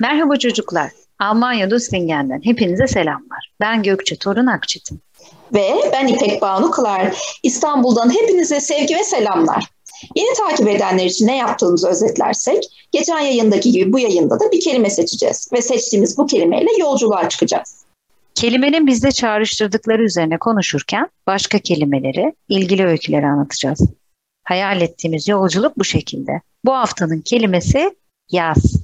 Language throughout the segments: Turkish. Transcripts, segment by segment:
Merhaba çocuklar. Almanya Dustingen'den hepinize selamlar. Ben Gökçe Torun Akçetin. Ve ben İpek Banu Kılar. İstanbul'dan hepinize sevgi ve selamlar. Yeni takip edenler için ne yaptığımızı özetlersek, geçen yayındaki gibi bu yayında da bir kelime seçeceğiz ve seçtiğimiz bu kelimeyle yolculuğa çıkacağız. Kelimenin bizde çağrıştırdıkları üzerine konuşurken başka kelimeleri, ilgili öyküleri anlatacağız. Hayal ettiğimiz yolculuk bu şekilde. Bu haftanın kelimesi. Yaz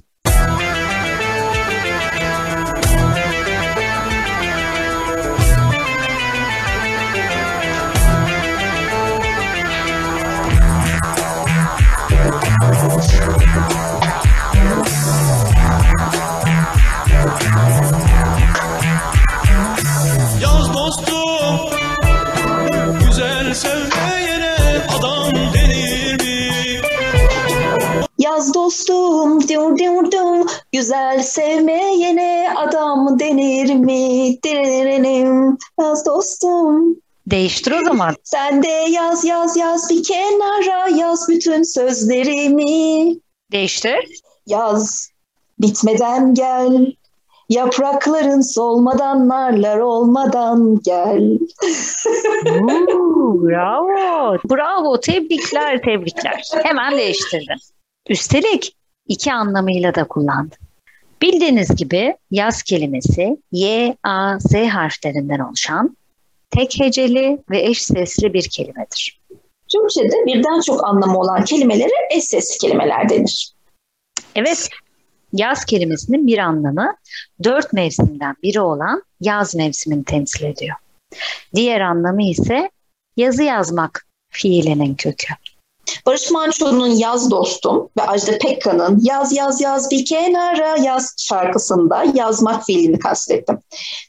Yaz dostum, dur dur dur, güzel sevmeyene adam denir mi? Diririm. Yaz dostum, Değiştir o zaman. sen de yaz yaz yaz bir kenara yaz bütün sözlerimi. Değiştir. Yaz bitmeden gel. Yaprakların solmadan, narlar olmadan gel. Oo, bravo. Bravo. Tebrikler, tebrikler. Hemen değiştirdin. Üstelik iki anlamıyla da kullandın. Bildiğiniz gibi yaz kelimesi Y, A, Z harflerinden oluşan tek heceli ve eş sesli bir kelimedir. Türkçe'de birden çok anlamı olan kelimelere eş sesli kelimeler denir. Evet, yaz kelimesinin bir anlamı dört mevsimden biri olan yaz mevsimini temsil ediyor. Diğer anlamı ise yazı yazmak fiilinin kökü. Barış Manço'nun Yaz Dostum ve Ajda Pekkan'ın Yaz Yaz Yaz Bir Kenara Yaz şarkısında yazmak fiilini kastettim.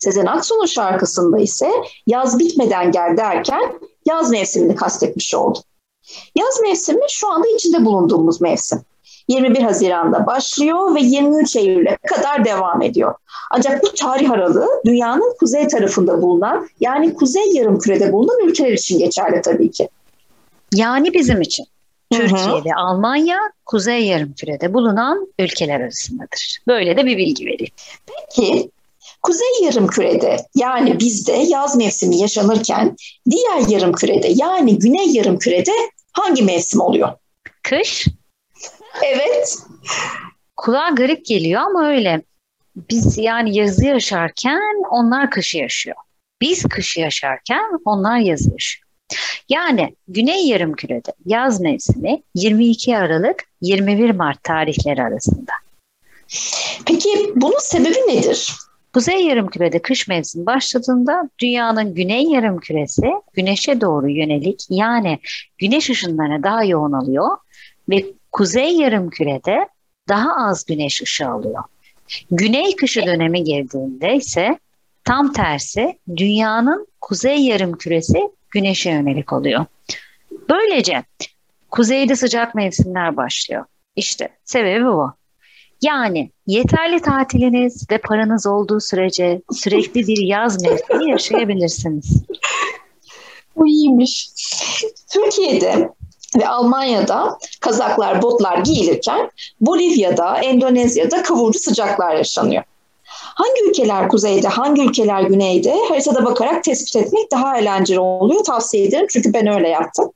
Sezen Aksu'nun şarkısında ise yaz bitmeden gel derken yaz mevsimini kastetmiş oldum. Yaz mevsimi şu anda içinde bulunduğumuz mevsim. 21 Haziran'da başlıyor ve 23 Eylül'e kadar devam ediyor. Ancak bu tarih aralığı dünyanın kuzey tarafında bulunan yani kuzey yarımkürede bulunan ülkeler için geçerli tabii ki. Yani bizim için. Türkiye ve Almanya kuzey yarımkürede bulunan ülkeler arasındadır. Böyle de bir bilgi vereyim. ki kuzey yarımkürede yani bizde yaz mevsimi yaşanırken diğer yarımkürede yani güney yarımkürede hangi mevsim oluyor? Kış Evet. kulağa garip geliyor ama öyle. Biz yani yazı yaşarken onlar kışı yaşıyor. Biz kışı yaşarken onlar yazı yaşıyor. Yani Güney Yarımküre'de yaz mevsimi 22 Aralık 21 Mart tarihleri arasında. Peki bunun sebebi nedir? Kuzey Yarımküre'de kış mevsimi başladığında dünyanın güney yarımküresi güneşe doğru yönelik yani güneş ışınlarına daha yoğun alıyor ve kuzey yarımkürede daha az güneş ışığı alıyor. Güney kışı dönemi girdiğinde ise tam tersi dünyanın kuzey yarımküresi güneşe yönelik oluyor. Böylece kuzeyde sıcak mevsimler başlıyor. İşte sebebi bu. Yani yeterli tatiliniz ve paranız olduğu sürece sürekli bir yaz mevsimi yaşayabilirsiniz. Bu iyiymiş. Türkiye'de ve Almanya'da kazaklar, botlar giyilirken Bolivya'da, Endonezya'da kavurucu sıcaklar yaşanıyor. Hangi ülkeler kuzeyde, hangi ülkeler güneyde haritada bakarak tespit etmek daha eğlenceli oluyor. Tavsiye ederim çünkü ben öyle yaptım.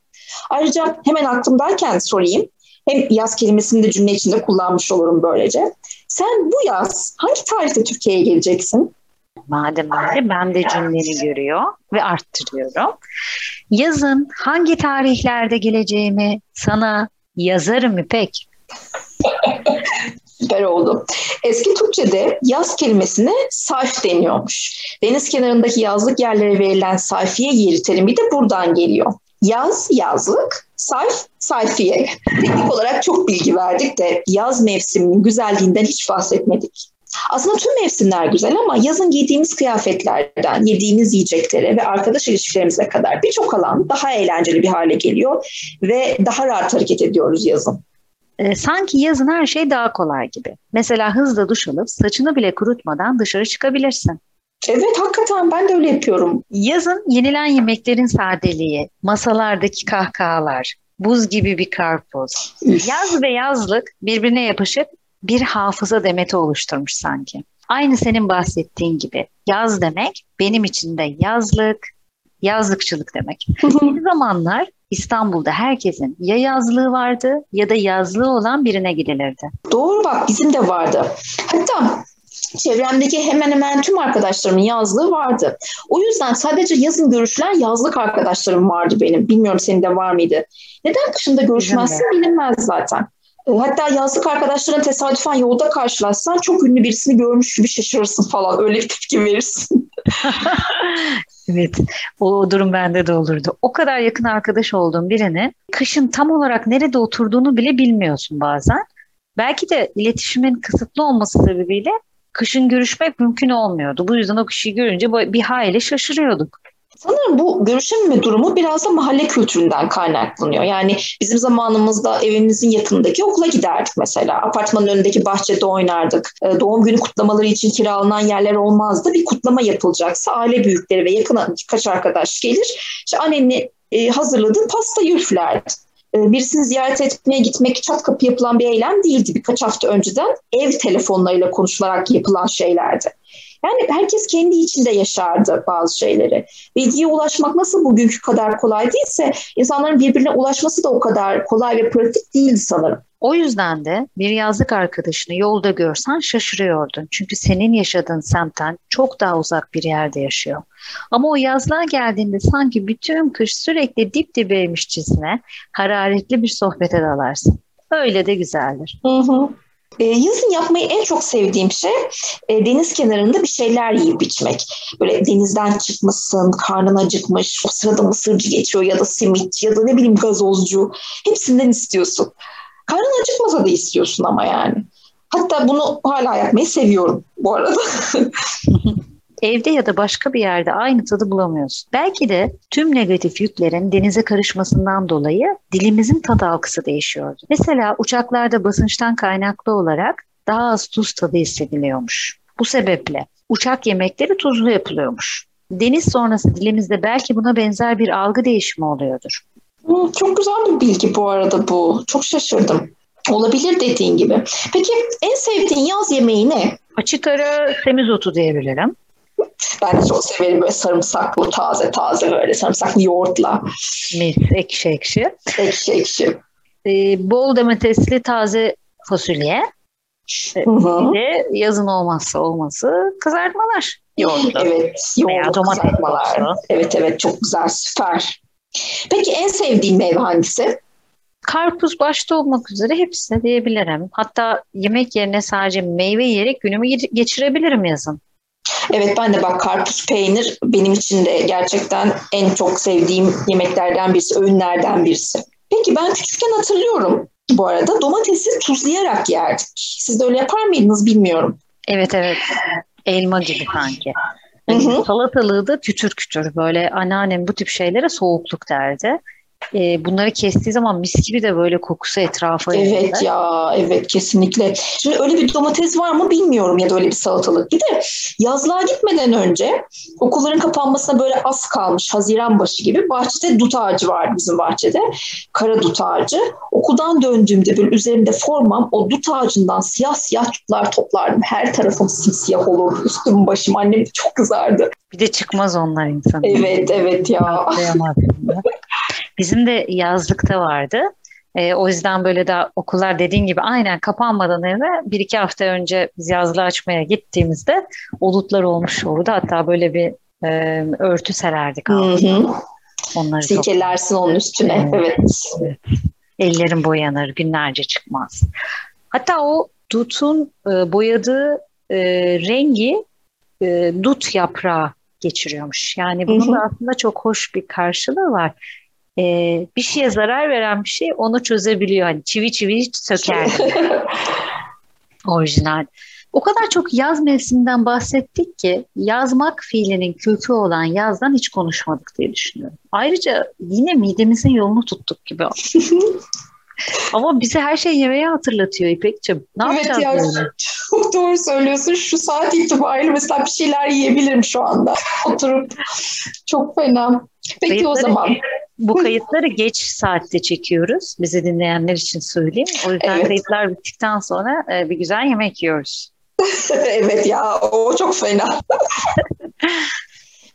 Ayrıca hemen aklımdayken sorayım. Hem yaz kelimesini de cümle içinde kullanmış olurum böylece. Sen bu yaz hangi tarihte Türkiye'ye geleceksin? Madem öyle ben de cümleni görüyor ve arttırıyorum. Yazın hangi tarihlerde geleceğimi sana yazarım İpek. Süper oldu. Eski Türkçe'de yaz kelimesine sayf deniyormuş. Deniz kenarındaki yazlık yerlere verilen sayfiye yeri terimi de buradan geliyor. Yaz, yazlık, sayf, sayfiye. Teknik olarak çok bilgi verdik de yaz mevsiminin güzelliğinden hiç bahsetmedik. Aslında tüm mevsimler güzel ama yazın giydiğimiz kıyafetlerden, yediğimiz yiyeceklere ve arkadaş ilişkilerimize kadar birçok alan daha eğlenceli bir hale geliyor ve daha rahat hareket ediyoruz yazın. E, sanki yazın her şey daha kolay gibi. Mesela hızla duş alıp saçını bile kurutmadan dışarı çıkabilirsin. Evet hakikaten ben de öyle yapıyorum. Yazın yenilen yemeklerin sadeliği, masalardaki kahkahalar, buz gibi bir karpuz. Yaz ve yazlık birbirine yapışık bir hafıza demeti oluşturmuş sanki. Aynı senin bahsettiğin gibi yaz demek benim için de yazlık, yazlıkçılık demek. bir zamanlar İstanbul'da herkesin ya yazlığı vardı ya da yazlığı olan birine gidilirdi. Doğru bak bizim de vardı. Hatta çevremdeki hemen hemen tüm arkadaşlarımın yazlığı vardı. O yüzden sadece yazın görüşülen yazlık arkadaşlarım vardı benim. Bilmiyorum senin de var mıydı? Neden kışında görüşmezsin bilinmez zaten. Hatta yazlık arkadaşların tesadüfen yolda karşılaşsan çok ünlü birisini görmüş gibi şaşırırsın falan. Öyle bir tepki verirsin. evet o durum bende de olurdu. O kadar yakın arkadaş olduğum birini kışın tam olarak nerede oturduğunu bile bilmiyorsun bazen. Belki de iletişimin kısıtlı olması sebebiyle kışın görüşmek mümkün olmuyordu. Bu yüzden o kişiyi görünce bir hayli şaşırıyorduk. Sanırım bu görüşememe durumu biraz da mahalle kültüründen kaynaklanıyor. Yani bizim zamanımızda evimizin yakındaki okula giderdik mesela. Apartmanın önündeki bahçede oynardık. Ee, doğum günü kutlamaları için kiralanan yerler olmazdı. Bir kutlama yapılacaksa aile büyükleri ve yakın birkaç arkadaş gelir. İşte annenin e, hazırladığı pasta üflerdi ee, birisini ziyaret etmeye gitmek çat kapı yapılan bir eylem değildi. Birkaç hafta önceden ev telefonlarıyla konuşularak yapılan şeylerdi. Yani herkes kendi içinde yaşardı bazı şeyleri. Bilgiye ulaşmak nasıl bugünkü kadar kolay değilse insanların birbirine ulaşması da o kadar kolay ve pratik değildi sanırım. O yüzden de bir yazlık arkadaşını yolda görsen şaşırıyordun. Çünkü senin yaşadığın semtten çok daha uzak bir yerde yaşıyor. Ama o yazlığa geldiğinde sanki bütün kış sürekli dip dibeymişçesine hararetli bir sohbete dalarsın. Öyle de güzeldir. Hı hı. E, yazın yapmayı en çok sevdiğim şey e, deniz kenarında bir şeyler yiyip içmek. Böyle denizden çıkmışsın, karnın acıkmış, o sırada mısırcı geçiyor ya da simit ya da ne bileyim gazozcu. Hepsinden istiyorsun. Karnın acıkmasa da istiyorsun ama yani. Hatta bunu hala yapmayı seviyorum bu arada. evde ya da başka bir yerde aynı tadı bulamıyorsun. Belki de tüm negatif yüklerin denize karışmasından dolayı dilimizin tat algısı değişiyordu. Mesela uçaklarda basınçtan kaynaklı olarak daha az tuz tadı hissediliyormuş. Bu sebeple uçak yemekleri tuzlu yapılıyormuş. Deniz sonrası dilimizde belki buna benzer bir algı değişimi oluyordur. Çok güzel bir bilgi bu arada bu. Çok şaşırdım. Olabilir dediğin gibi. Peki en sevdiğin yaz yemeği ne? Açık ara semizotu diyebilirim. Ben de çok severim böyle sarımsaklı taze taze böyle sarımsaklı yoğurtla. Mis ekşi ekşi. Ekşi ekşi. Ee, bol domatesli taze fasulye. Hı Bir de yazın olmazsa olması kızartmalar. Yoğurtlu. Evet, yoğurtlu kızartmalar. Olsun. Evet evet çok güzel süper. Peki en sevdiğin meyve hangisi? Karpuz başta olmak üzere hepsini diyebilirim. Hatta yemek yerine sadece meyve yiyerek günümü geçirebilirim yazın. Evet ben de bak karpuz peynir benim için de gerçekten en çok sevdiğim yemeklerden birisi, öğünlerden birisi. Peki ben küçükken hatırlıyorum bu arada domatesi tuzlayarak yerdik. Siz de öyle yapar mıydınız bilmiyorum. Evet evet elma gibi sanki. Hı hı. Salatalığı da kütür kütür böyle anneannem bu tip şeylere soğukluk derdi e, bunları kestiği zaman mis gibi de böyle kokusu etrafa Evet yerinde. ya evet kesinlikle. Şimdi öyle bir domates var mı bilmiyorum ya da öyle bir salatalık. Bir de yazlığa gitmeden önce okulların kapanmasına böyle az kalmış Haziran başı gibi bahçede dut ağacı vardı bizim bahçede. Kara dut ağacı. Okuldan döndüğümde böyle üzerimde formam o dut ağacından siyah siyah tutlar toplardım. Her tarafım simsiyah olurdu. Üstüm başım annem çok kızardı. Bir de çıkmaz onlar insan. Evet evet ya. Bizim de yazlıkta vardı. E, o yüzden böyle daha okullar dediğin gibi aynen kapanmadan eve bir iki hafta önce biz yazlığı açmaya gittiğimizde olutlar olmuş olurdu. Hatta böyle bir e, örtü sererdik altına. Onları Silkelersin çok... onun üstüne. Evet. evet. Ellerin boyanır, günlerce çıkmaz. Hatta o dutun e, boyadığı e, rengi e, dut yaprağı geçiriyormuş. Yani bunun da aslında çok hoş bir karşılığı var e, bir şeye zarar veren bir şey onu çözebiliyor. Hani çivi çivi söker. Orijinal. O kadar çok yaz mevsiminden bahsettik ki yazmak fiilinin kökü olan yazdan hiç konuşmadık diye düşünüyorum. Ayrıca yine midemizin yolunu tuttuk gibi. Ama bize her şey yemeği hatırlatıyor İpek'ciğim. Ne evet yapacağız? Ya, çok doğru söylüyorsun. Şu saat itibariyle mesela bir şeyler yiyebilirim şu anda. Oturup çok fena. Peki Bıyıkları o zaman. Bu kayıtları geç saatte çekiyoruz. Bizi dinleyenler için söyleyeyim. O yüzden Evet. kayıtlar bittikten sonra e, bir güzel yemek yiyoruz. evet ya o çok fena.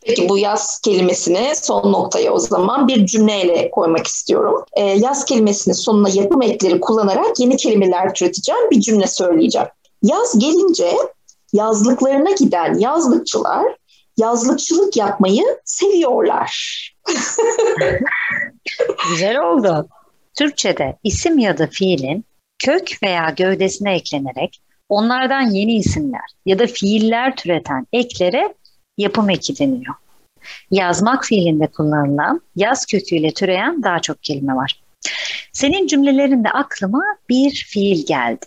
Peki bu yaz kelimesini son noktaya o zaman bir cümleyle koymak istiyorum. Ee, yaz kelimesinin sonuna yapım ekleri kullanarak yeni kelimeler türeteceğim. Bir cümle söyleyeceğim. Yaz gelince yazlıklarına giden yazlıkçılar yazlıkçılık yapmayı seviyorlar. Güzel oldu. Türkçe'de isim ya da fiilin kök veya gövdesine eklenerek onlardan yeni isimler ya da fiiller türeten eklere yapım eki deniyor. Yazmak fiilinde kullanılan yaz köküyle türeyen daha çok kelime var. Senin cümlelerinde aklıma bir fiil geldi.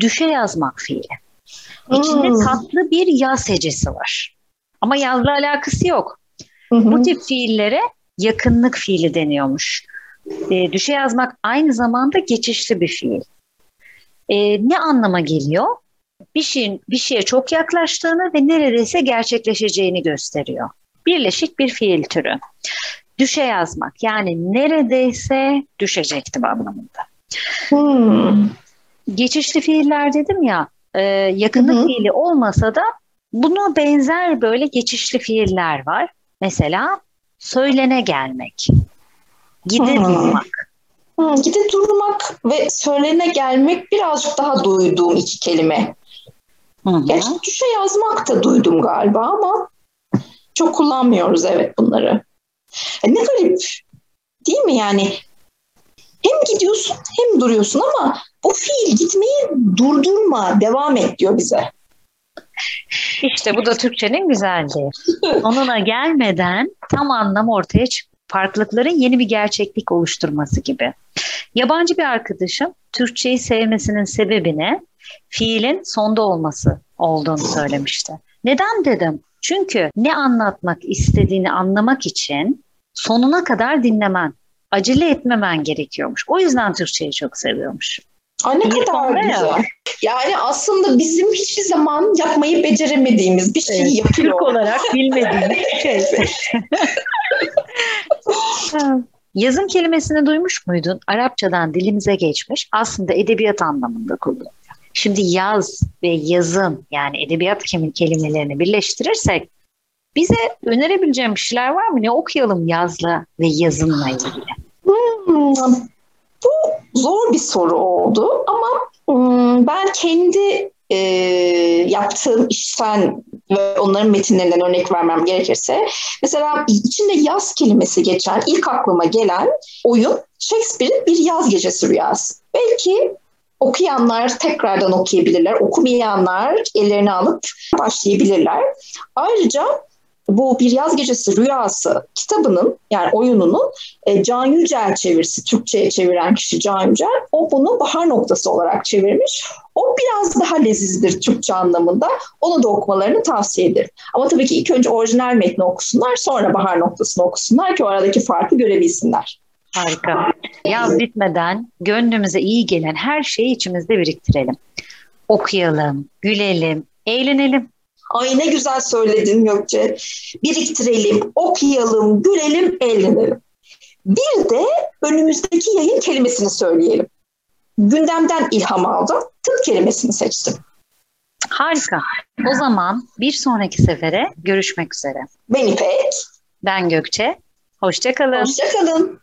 Düşe yazmak fiili. İçinde Hmm. tatlı bir yaz hecesi var. Ama yazla alakası yok. Hı hı. Bu tip fiillere yakınlık fiili deniyormuş. E, düşe yazmak aynı zamanda geçişli bir fiil. E, ne anlama geliyor? Bir şeyin bir şeye çok yaklaştığını ve neredeyse gerçekleşeceğini gösteriyor. Birleşik bir fiil türü. Düşe yazmak yani neredeyse düşecektim anlamında. Hmm. Geçişli fiiller dedim ya e, yakınlık Hı hı. fiili olmasa da buna benzer böyle geçişli fiiller var. Mesela söylene gelmek, gide Hmm. durmak. Hmm, gide durmak ve söylene gelmek birazcık daha duyduğum iki kelime. Hı hı. Gerçi düşe yazmak da duydum galiba ama çok kullanmıyoruz evet bunları. E, ne garip değil mi yani? Hem gidiyorsun hem duruyorsun ama bu fiil gitmeyi durdurma, devam et diyor bize. İşte bu da Türkçenin güzelliği. Sonuna gelmeden tam anlam ortaya çık. Farklılıkların yeni bir gerçeklik oluşturması gibi. Yabancı bir arkadaşım Türkçeyi sevmesinin sebebine fiilin sonda olması olduğunu söylemişti. Neden dedim? Çünkü ne anlatmak istediğini anlamak için sonuna kadar dinlemen, acele etmemen gerekiyormuş. O yüzden Türkçeyi çok seviyormuş. Ay ne İyi kadar sonra ya. güzel. Yani aslında bizim hiçbir zaman yapmayı beceremediğimiz bir şeyi Evet, yapıyor. Türk olarak bilmediğimiz şey. Yazım kelimesini duymuş muydun? Arapçadan dilimize geçmiş. Aslında edebiyat anlamında kullanılıyor. Şimdi yaz ve yazım yani edebiyat kelim- kelimelerini birleştirirsek bize önerebileceğim şeyler var mı? Ne okuyalım yazla ve yazımla ilgili? Hmm, bu zor bir soru oldu ama hmm, ben kendi e, yaptığım işten ve onların metinlerinden örnek vermem gerekirse mesela içinde yaz kelimesi geçen ilk aklıma gelen oyun Shakespeare'in Bir Yaz Gecesi Rüyası. Belki okuyanlar tekrardan okuyabilirler, okumayanlar ellerini alıp başlayabilirler. Ayrıca bu Bir Yaz Gecesi Rüyası kitabının yani oyununun e, Can Yücel çevirisi, Türkçe'ye çeviren kişi Can Yücel, o bunu bahar noktası olarak çevirmiş. O biraz daha lezizdir Türkçe anlamında. Onu da okumalarını tavsiye ederim. Ama tabii ki ilk önce orijinal metni okusunlar, sonra bahar noktasını okusunlar ki o aradaki farkı görebilsinler. Harika. Yaz bitmeden gönlümüze iyi gelen her şeyi içimizde biriktirelim. Okuyalım, gülelim, eğlenelim. Ay ne güzel söyledin Gökçe. Biriktirelim, okuyalım, gülelim, eğlenelim. Bir de önümüzdeki yayın kelimesini söyleyelim. Gündemden ilham aldım. Tıp kelimesini seçtim. Harika. O zaman bir sonraki sefere görüşmek üzere. Ben İpek. Ben Gökçe. Hoşçakalın. Hoşçakalın.